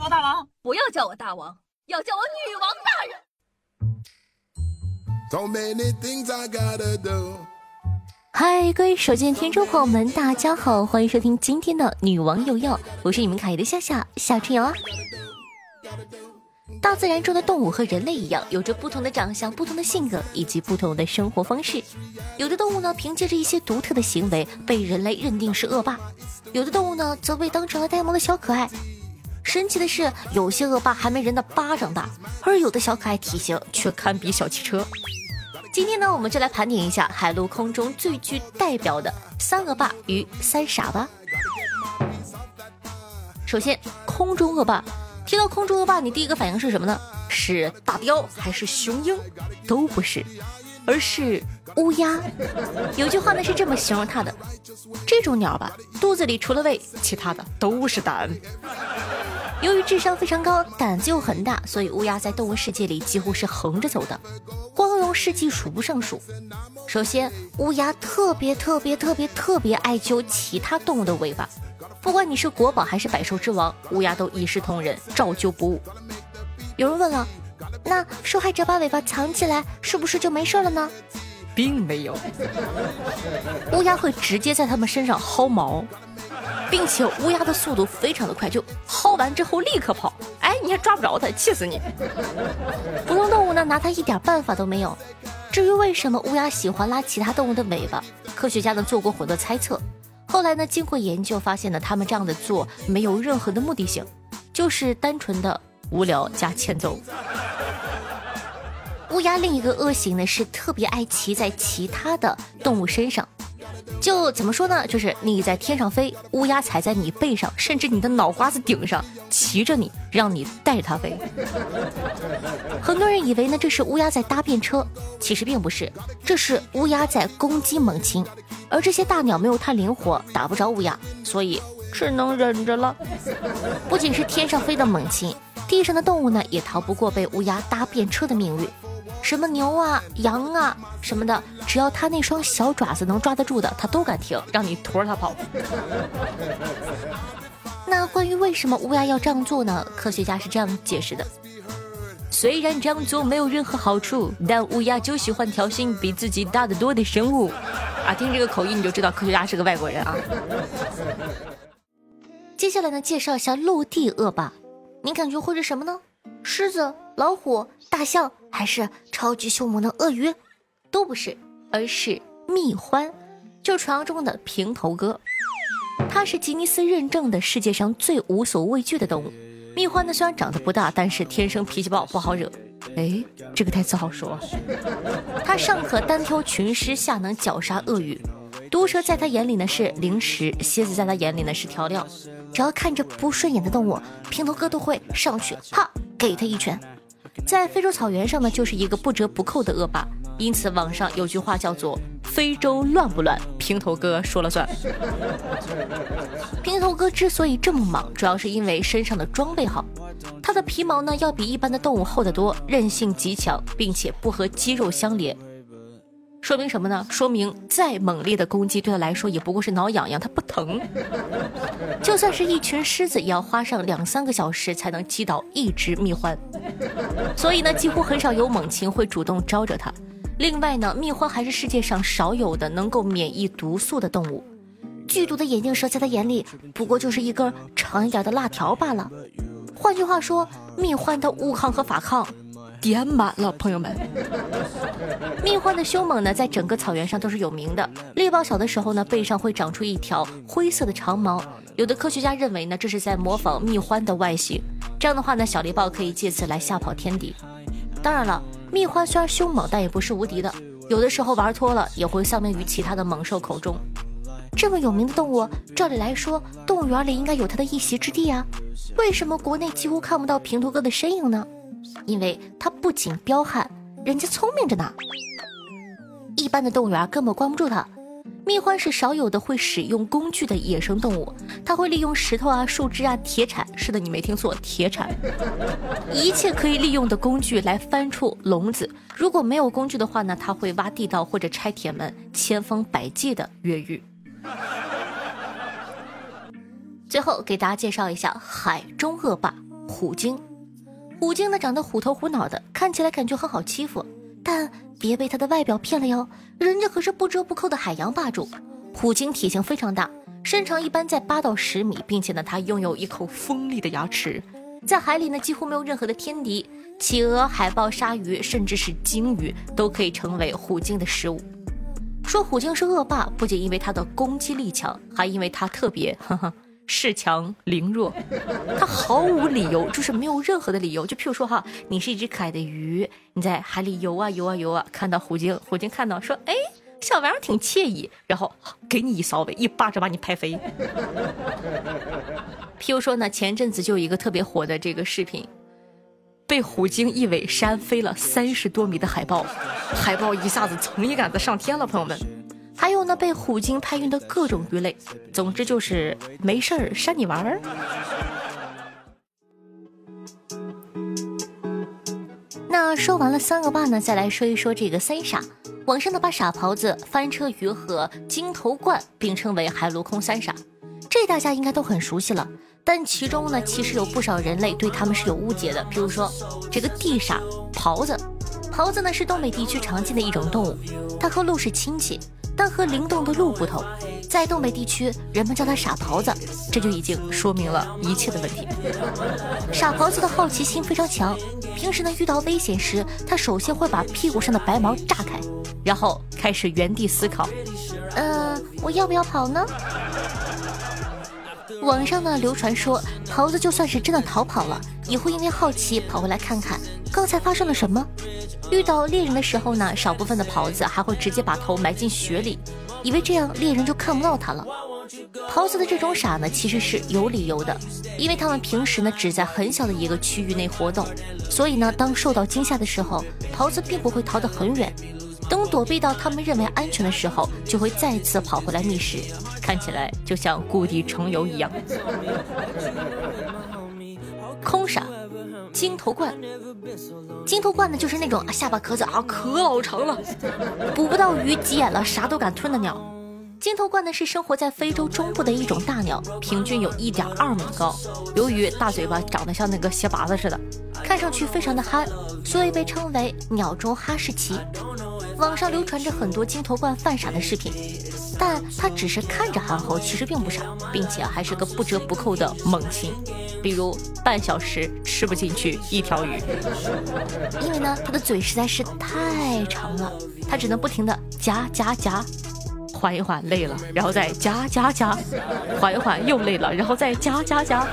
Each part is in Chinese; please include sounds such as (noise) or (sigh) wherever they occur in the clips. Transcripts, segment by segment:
我大王，不要叫我大王，要叫我女王大人。嗨，各位手机的听众朋友们，大家好，欢迎收听今天的女王有药，我是你们凯的夏夏夏春瑶啊。大自然中的动物和人类一样，有着不同的长相、不同的性格以及不同的生活方式。有的动物呢，凭借着一些独特的行为被人类认定是恶霸；有的动物呢，则被当成了呆萌的小可爱。神奇的是，有些恶霸还没人的巴掌大，而有的小可爱体型却堪比小汽车。今天呢，我们就来盘点一下海陆空中最具代表的三恶霸与三傻吧。首先，空中恶霸。提到空中恶霸，你第一个反应是什么呢？是大雕还是雄鹰？都不是，而是乌鸦。有句话呢是这么形容它的：这种鸟吧，肚子里除了胃，其他的都是胆。由于智商非常高，胆子又很大，所以乌鸦在动物世界里几乎是横着走的，光荣事迹数不胜数。首先，乌鸦特别特别特别特别爱揪其他动物的尾巴。不管你是国宝还是百兽之王，乌鸦都一视同仁，照旧不误。有人问了，那受害者把尾巴藏起来，是不是就没事了呢？并没有，乌鸦会直接在他们身上薅毛，并且乌鸦的速度非常的快，就薅完之后立刻跑，哎，你还抓不着它，气死你！普通动物呢，拿它一点办法都没有。至于为什么乌鸦喜欢拉其他动物的尾巴，科学家呢做过很多猜测。后来呢？经过研究发现呢，他们这样的做没有任何的目的性，就是单纯的无聊加欠揍。乌鸦另一个恶行呢，是特别爱骑在其他的动物身上。就怎么说呢？就是你在天上飞，乌鸦踩在你背上，甚至你的脑瓜子顶上，骑着你，让你带着它飞。(laughs) 很多人以为呢，这是乌鸦在搭便车，其实并不是，这是乌鸦在攻击猛禽。而这些大鸟没有它灵活，打不着乌鸦，所以只能忍着了。(laughs) 不仅是天上飞的猛禽，地上的动物呢，也逃不过被乌鸦搭便车的命运。什么牛啊、羊啊什么的，只要他那双小爪子能抓得住的，他都敢停，让你驮着他跑。(laughs) 那关于为什么乌鸦要这样做呢？科学家是这样解释的：虽然这样做没有任何好处，但乌鸦就喜欢挑衅比自己大得多的生物。啊，听这个口音你就知道科学家是个外国人啊。(laughs) 接下来呢，介绍一下陆地恶霸，你感觉会是什么呢？狮子、老虎、大象，还是超级凶猛的鳄鱼？都不是，而是蜜獾，就传说中的平头哥。它是吉尼斯认证的世界上最无所畏惧的动物。蜜獾呢，虽然长得不大，但是天生脾气暴，不好惹。哎，这个台词好说。它上可单挑群狮，下能绞杀鳄鱼。毒蛇在它眼里呢是零食，蝎子在它眼里呢是调料。只要看着不顺眼的动物，平头哥都会上去，哈，给他一拳。在非洲草原上呢，就是一个不折不扣的恶霸。因此，网上有句话叫做“非洲乱不乱，平头哥说了算 (laughs) ”。平头哥之所以这么莽，主要是因为身上的装备好。它的皮毛呢，要比一般的动物厚得多，韧性极强，并且不和肌肉相连。说明什么呢？说明再猛烈的攻击对他来说也不过是挠痒痒，他不疼。(laughs) 就算是一群狮子，也要花上两三个小时才能击倒一只蜜獾。所以呢，几乎很少有猛禽会主动招惹它。另外呢，蜜獾还是世界上少有的能够免疫毒素的动物。剧毒的眼镜蛇在他眼里，不过就是一根长一点的辣条罢了。换句话说，蜜獾的物抗和法抗点满了，朋友们。蜜獾的凶猛呢，在整个草原上都是有名的。猎豹小的时候呢，背上会长出一条灰色的长毛，有的科学家认为呢，这是在模仿蜜獾的外形。这样的话呢，小猎豹可以借此来吓跑天敌。当然了，蜜獾虽然凶猛，但也不是无敌的，有的时候玩脱了，也会丧命于其他的猛兽口中。这么有名的动物，照理来说，动物园里应该有它的一席之地啊。为什么国内几乎看不到平头哥的身影呢？因为它不仅彪悍，人家聪明着呢。一般的动物园根本关不住它。蜜獾是少有的会使用工具的野生动物，它会利用石头啊、树枝啊、铁铲。是的，你没听错，铁铲。(laughs) 一切可以利用的工具来翻出笼子。如果没有工具的话呢，它会挖地道或者拆铁门，千方百计的越狱。最后给大家介绍一下海中恶霸虎鲸。虎鲸呢长得虎头虎脑的，看起来感觉很好欺负，但别被它的外表骗了哟，人家可是不折不扣的海洋霸主。虎鲸体型非常大，身长一般在八到十米，并且呢它拥有一口锋利的牙齿，在海里呢几乎没有任何的天敌，企鹅、海豹、鲨鱼，甚至是鲸鱼都可以成为虎鲸的食物。说虎鲸是恶霸，不仅因为它的攻击力强，还因为它特别，哈哈。恃强凌弱，他毫无理由，就是没有任何的理由。就譬如说哈，你是一只可爱的鱼，你在海里游啊游啊游啊，看到虎鲸，虎鲸看到说，哎，小玩意儿挺惬意，然后给你一扫尾，一巴掌把你拍飞。譬如说呢，前阵子就有一个特别火的这个视频，被虎鲸一尾扇飞了三十多米的海豹，海豹一下子从一杆子上天了，朋友们。还有呢，被虎鲸拍晕的各种鱼类，总之就是没事儿扇你玩儿。那说完了三个霸呢，再来说一说这个三傻。网上呢把傻狍子、翻车鱼和鲸头鹳并称为海陆空三傻，这大家应该都很熟悉了。但其中呢，其实有不少人类对他们是有误解的，比如说这个地傻狍子。狍子呢是东北地区常见的一种动物，它和鹿是亲戚。但和灵动的鹿不同，在东北地区，人们叫它傻狍子，这就已经说明了一切的问题。傻狍子的好奇心非常强，平时呢遇到危险时，他首先会把屁股上的白毛炸开，然后开始原地思考，呃，我要不要跑呢？网上呢流传说，狍子就算是真的逃跑了，也会因为好奇跑回来看看刚才发生了什么。遇到猎人的时候呢，少部分的狍子还会直接把头埋进雪里，以为这样猎人就看不到它了。狍子的这种傻呢，其实是有理由的，因为它们平时呢只在很小的一个区域内活动，所以呢，当受到惊吓的时候，狍子并不会逃得很远，等躲避到他们认为安全的时候，就会再次跑回来觅食，看起来就像故地重游一样。(laughs) 空傻。金头冠，金头冠呢，就是那种下巴壳子啊可老长了，(laughs) 捕不到鱼，急眼了啥都敢吞的鸟。金头冠呢是生活在非洲中部的一种大鸟，平均有一点二米高。由于大嘴巴长得像那个鞋拔子似的，看上去非常的憨，所以被称为鸟中哈士奇。网上流传着很多金头冠犯傻的视频，但他只是看着憨厚，其实并不傻，并且还是个不折不扣的猛禽。比如半小时吃不进去一条鱼，因为呢，他的嘴实在是太长了，他只能不停的夹夹夹，缓一缓累了，然后再加加加，缓一缓又累了，然后再加加加。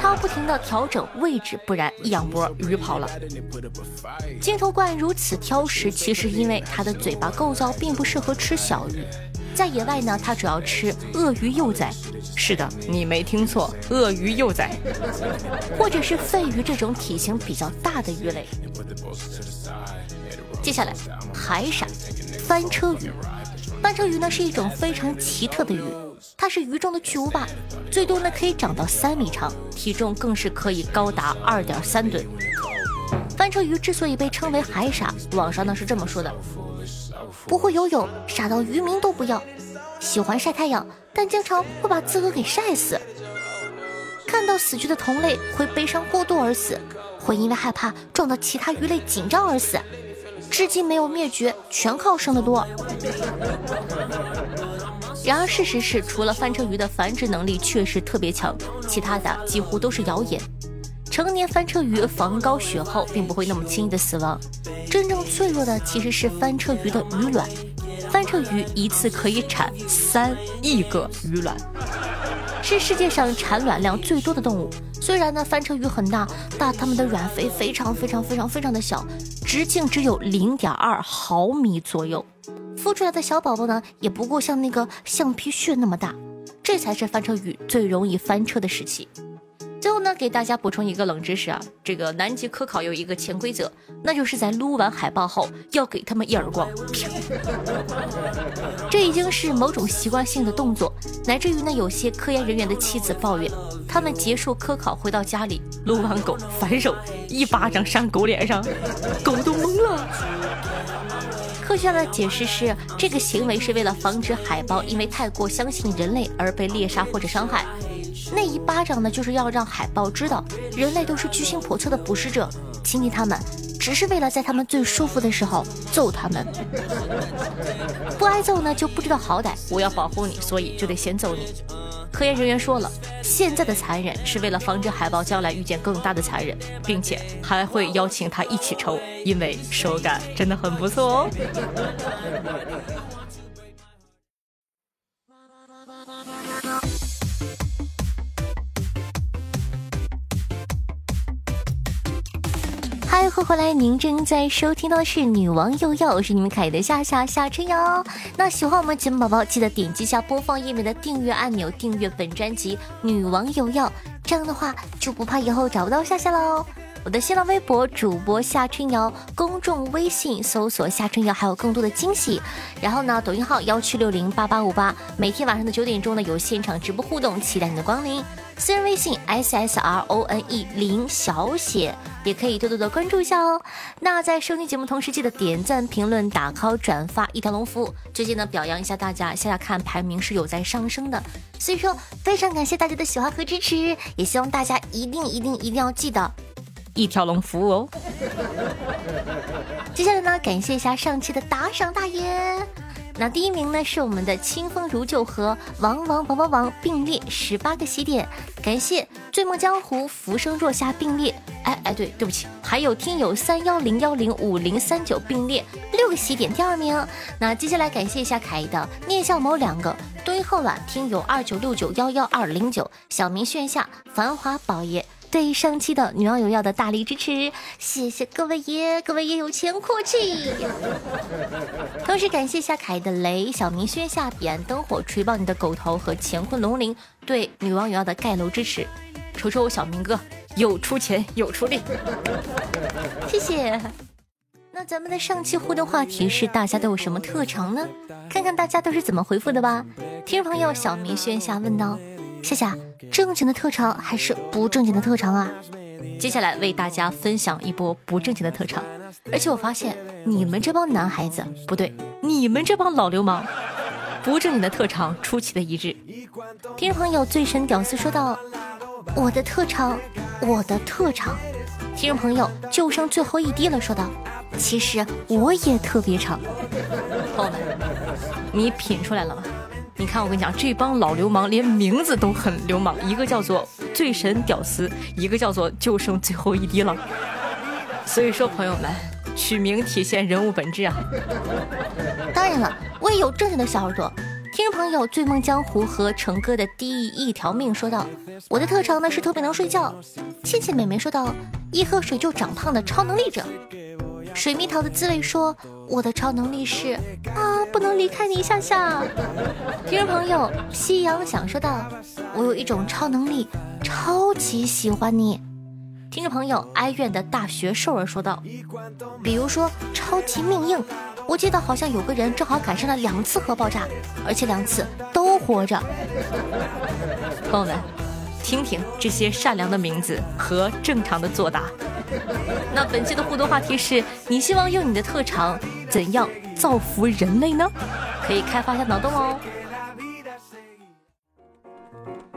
他不停的调整位置，不然一仰脖鱼跑了。金头冠如此挑食，其实因为它的嘴巴构造并不适合吃小鱼。在野外呢，它主要吃鳄鱼幼崽。是的，你没听错，鳄鱼幼崽，或者是肺鱼这种体型比较大的鱼类。接下来，海闪，翻车鱼。翻车鱼呢是一种非常奇特的鱼，它是鱼中的巨无霸，最多呢可以长到三米长，体重更是可以高达二点三吨。翻车鱼之所以被称为海傻，网上呢是这么说的。不会游泳，傻到渔民都不要；喜欢晒太阳，但经常会把自个给晒死。看到死去的同类会悲伤过度而死，会因为害怕撞到其他鱼类紧张而死。至今没有灭绝，全靠生的多。然而事实是，除了翻车鱼的繁殖能力确实特别强，其他的几乎都是谣言。成年翻车鱼防高血厚，并不会那么轻易的死亡。脆弱的其实是翻车鱼的鱼卵。翻车鱼一次可以产三亿个鱼卵，是世界上产卵量最多的动物。虽然呢，翻车鱼很大，但它们的卵肥非常非常非常非常的小，直径只有零点二毫米左右。孵出来的小宝宝呢，也不过像那个橡皮屑那么大。这才是翻车鱼最容易翻车的时期。最后呢，给大家补充一个冷知识啊，这个南极科考有一个潜规则，那就是在撸完海豹后要给他们一耳光。(laughs) 这已经是某种习惯性的动作，乃至于呢，有些科研人员的妻子抱怨，他们结束科考回到家里，撸完狗反手一巴掌扇狗脸上，(laughs) 狗都懵了。科学家的解释是，这个行为是为了防止海豹因为太过相信人类而被猎杀或者伤害。那一巴掌呢，就是要让海豹知道，人类都是居心叵测的捕食者，亲近他们只是为了在他们最舒服的时候揍他们。不挨揍呢，就不知道好歹。我要保护你，所以就得先揍你。科研人员说了，现在的残忍是为了防止海豹将来遇见更大的残忍，并且还会邀请他一起抽，因为手感真的很不错哦。嗨，欢迎回来！您正在收听到的是《女王又要》，我是你们可爱的夏夏夏春瑶。那喜欢我们节目宝宝，记得点击下播放页面的订阅按钮，订阅本专辑《女王又要》，这样的话就不怕以后找不到夏夏喽。我的新浪微博主播夏春瑶，公众微信搜索夏春瑶，还有更多的惊喜。然后呢，抖音号幺七六零八八五八，每天晚上的九点钟呢有现场直播互动，期待你的光临。私人微信 s s r o n e 零小写，也可以多多的关注一下哦。那在收听节目同时，记得点赞、评论、打 call、转发一条龙服务。最近呢，表扬一下大家，现在看排名是有在上升的，所以说非常感谢大家的喜欢和支持，也希望大家一定一定一定要记得。一条龙服务哦。接下来呢，感谢一下上期的打赏大爷。那第一名呢是我们的清风如旧和王王王王王并列十八个喜点，感谢醉梦江湖浮生若夏并列。哎哎，对，对不起，还有听友三幺零幺零五零三九并列六个喜点，第二名。那接下来感谢一下凯的聂笑某两个堆后了，听友二九六九幺幺二零九小明炫下繁华宝爷。对上期的女网友要的大力支持，谢谢各位爷，各位爷有钱阔气。(laughs) 同时感谢夏凯的雷小明轩下彼岸灯火锤爆你的狗头和乾坤龙鳞对女网友要的盖楼支持，瞅瞅我小明哥有出钱有出力，(laughs) 谢谢。那咱们的上期互动话题是大家都有什么特长呢？看看大家都是怎么回复的吧。听众朋友小明轩下问道。夏夏，正经的特长还是不正经的特长啊？接下来为大家分享一波不正经的特长，而且我发现你们这帮男孩子不对，你们这帮老流氓，不正经的特长出奇的一致。听众朋友醉神屌丝说道：“我的特长，我的特长。”听众朋友就剩最后一滴了，说道：“其实我也特别长。”朋友们，你品出来了吗？你看，我跟你讲，这帮老流氓连名字都很流氓，一个叫做醉神屌丝，一个叫做就剩最后一滴了。(laughs) 所以说，朋友们，取名体现人物本质啊。当然了，我也有正经的小耳朵。听众朋友，醉梦江湖和成哥的第一条命说道：“我的特长呢是特别能睡觉。”倩倩美眉说道：“一喝水就长胖的超能力者。”水蜜桃的滋味说：“我的超能力是啊，不能离开你一下下。”听众朋友，夕阳想说道：“我有一种超能力，超级喜欢你。”听众朋友，哀怨的大学兽儿说道：“比如说超级命硬，我记得好像有个人正好赶上了两次核爆炸，而且两次都活着。”朋友们，听听这些善良的名字和正常的作答。那本期的互动话题是你希望用你的特长怎样造福人类呢？可以开发一下脑洞哦。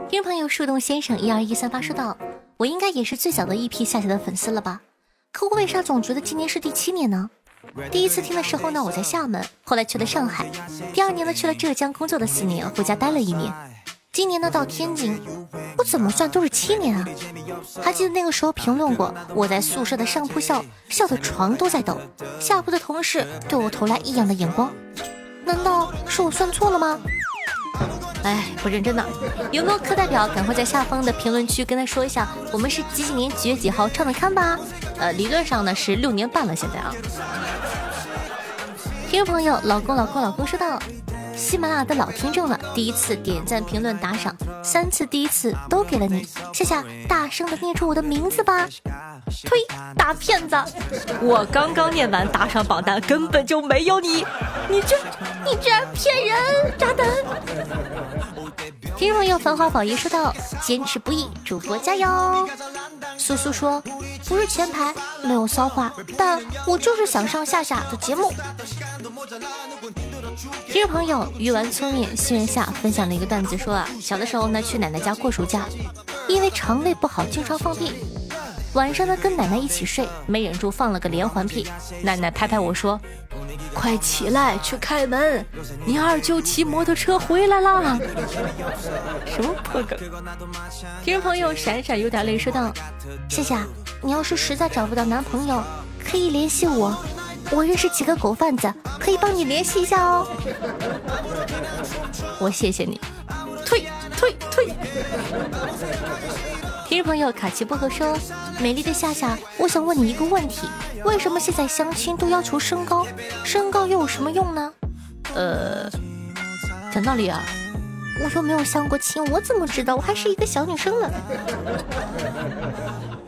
听朋友，树洞先生一二一三八说道：“我应该也是最早的一批夏夏的粉丝了吧？可我为啥总觉得今年是第七年呢？第一次听的时候呢，我在厦门，后来去了上海，第二年呢去了浙江工作的四年，回家待了一年。”今年呢到天津，我怎么算都是七年啊！还记得那个时候评论过，我在宿舍的上铺笑，笑的床都在抖，下铺的同事对我投来异样的眼光，难道是我算错了吗？哎，不认真的，有没有课代表？赶快在下方的评论区跟他说一下，我们是几几年几月几号唱的看吧？呃，理论上呢是六年半了，现在啊。听众朋友，老公老公老公说道。喜马拉雅的老听众了，第一次点赞、评论、打赏，三次第一次都给了你，夏夏，大声的念出我的名字吧！呸，大骗子！我刚刚念完打赏榜单，根本就没有你，你这，你居然骗人，渣男！听众朋友，繁花宝爷说道：坚持不易，主播加油！苏苏说：不是前排没有骚话，但我就是想上夏夏的节目。听众朋友鱼丸粗面心愿下分享了一个段子，说啊，小的时候呢去奶奶家过暑假，因为肠胃不好，经常放屁。晚上呢跟奶奶一起睡，没忍住放了个连环屁。奶奶拍拍我说：“快起来去开门，你二舅骑摩托车回来啦！” (laughs) 什么破梗？听众朋友闪闪有点泪说道：“谢谢，你要是实在找不到男朋友，可以联系我，我认识几个狗贩子，可以帮你联系一下哦。”我谢谢你，退退退。听众朋友卡奇薄荷说：“美丽的夏夏，我想问你一个问题，为什么现在相亲都要求身高？身高又有什么用呢？”呃，讲道理啊，我又没有相过亲，我怎么知道？我还是一个小女生呢。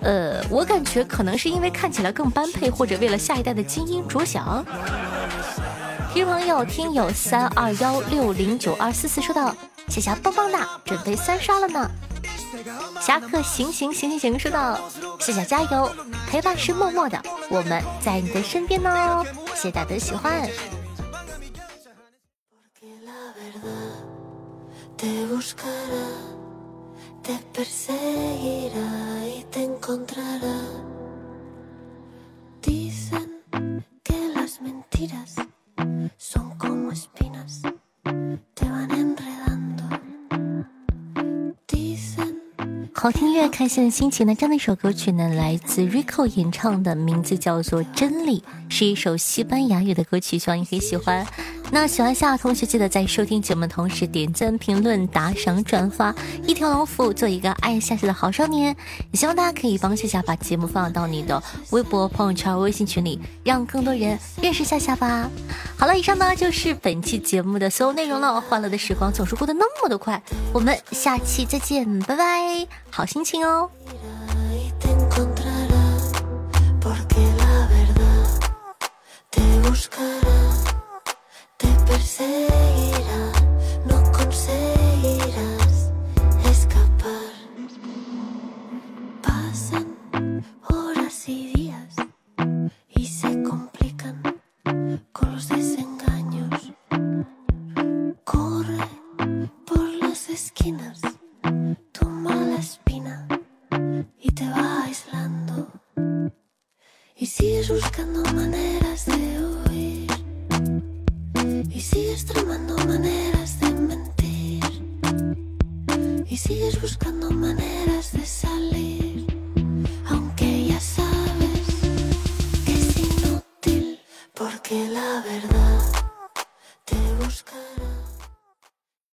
呃，我感觉可能是因为看起来更般配，或者为了下一代的基因着想。听朋友听友三二幺六零九二四四说道：“夏夏棒棒哒，准备三刷了呢。”侠客行行行行行，说道：“夏夏加油，陪伴是默默的，我们在你的身边哦。谢谢大家的喜欢。好听乐，开心的心情呢？这样的一首歌曲呢，来自 Rico 演唱的，名字叫做《真理》，是一首西班牙语的歌曲，希望你可以喜欢。那喜欢夏同学，记得在收听节目的同时点赞、评论、打赏、转发，一条龙服务，做一个爱夏夏的好少年。也希望大家可以帮夏夏把节目放到你的微博、朋友圈、微信群里，让更多人认识夏夏吧。好了，以上呢就是本期节目的所有内容了。欢乐的时光总是过得那么的快，我们下期再见，拜拜，好心情哦。perseguirá.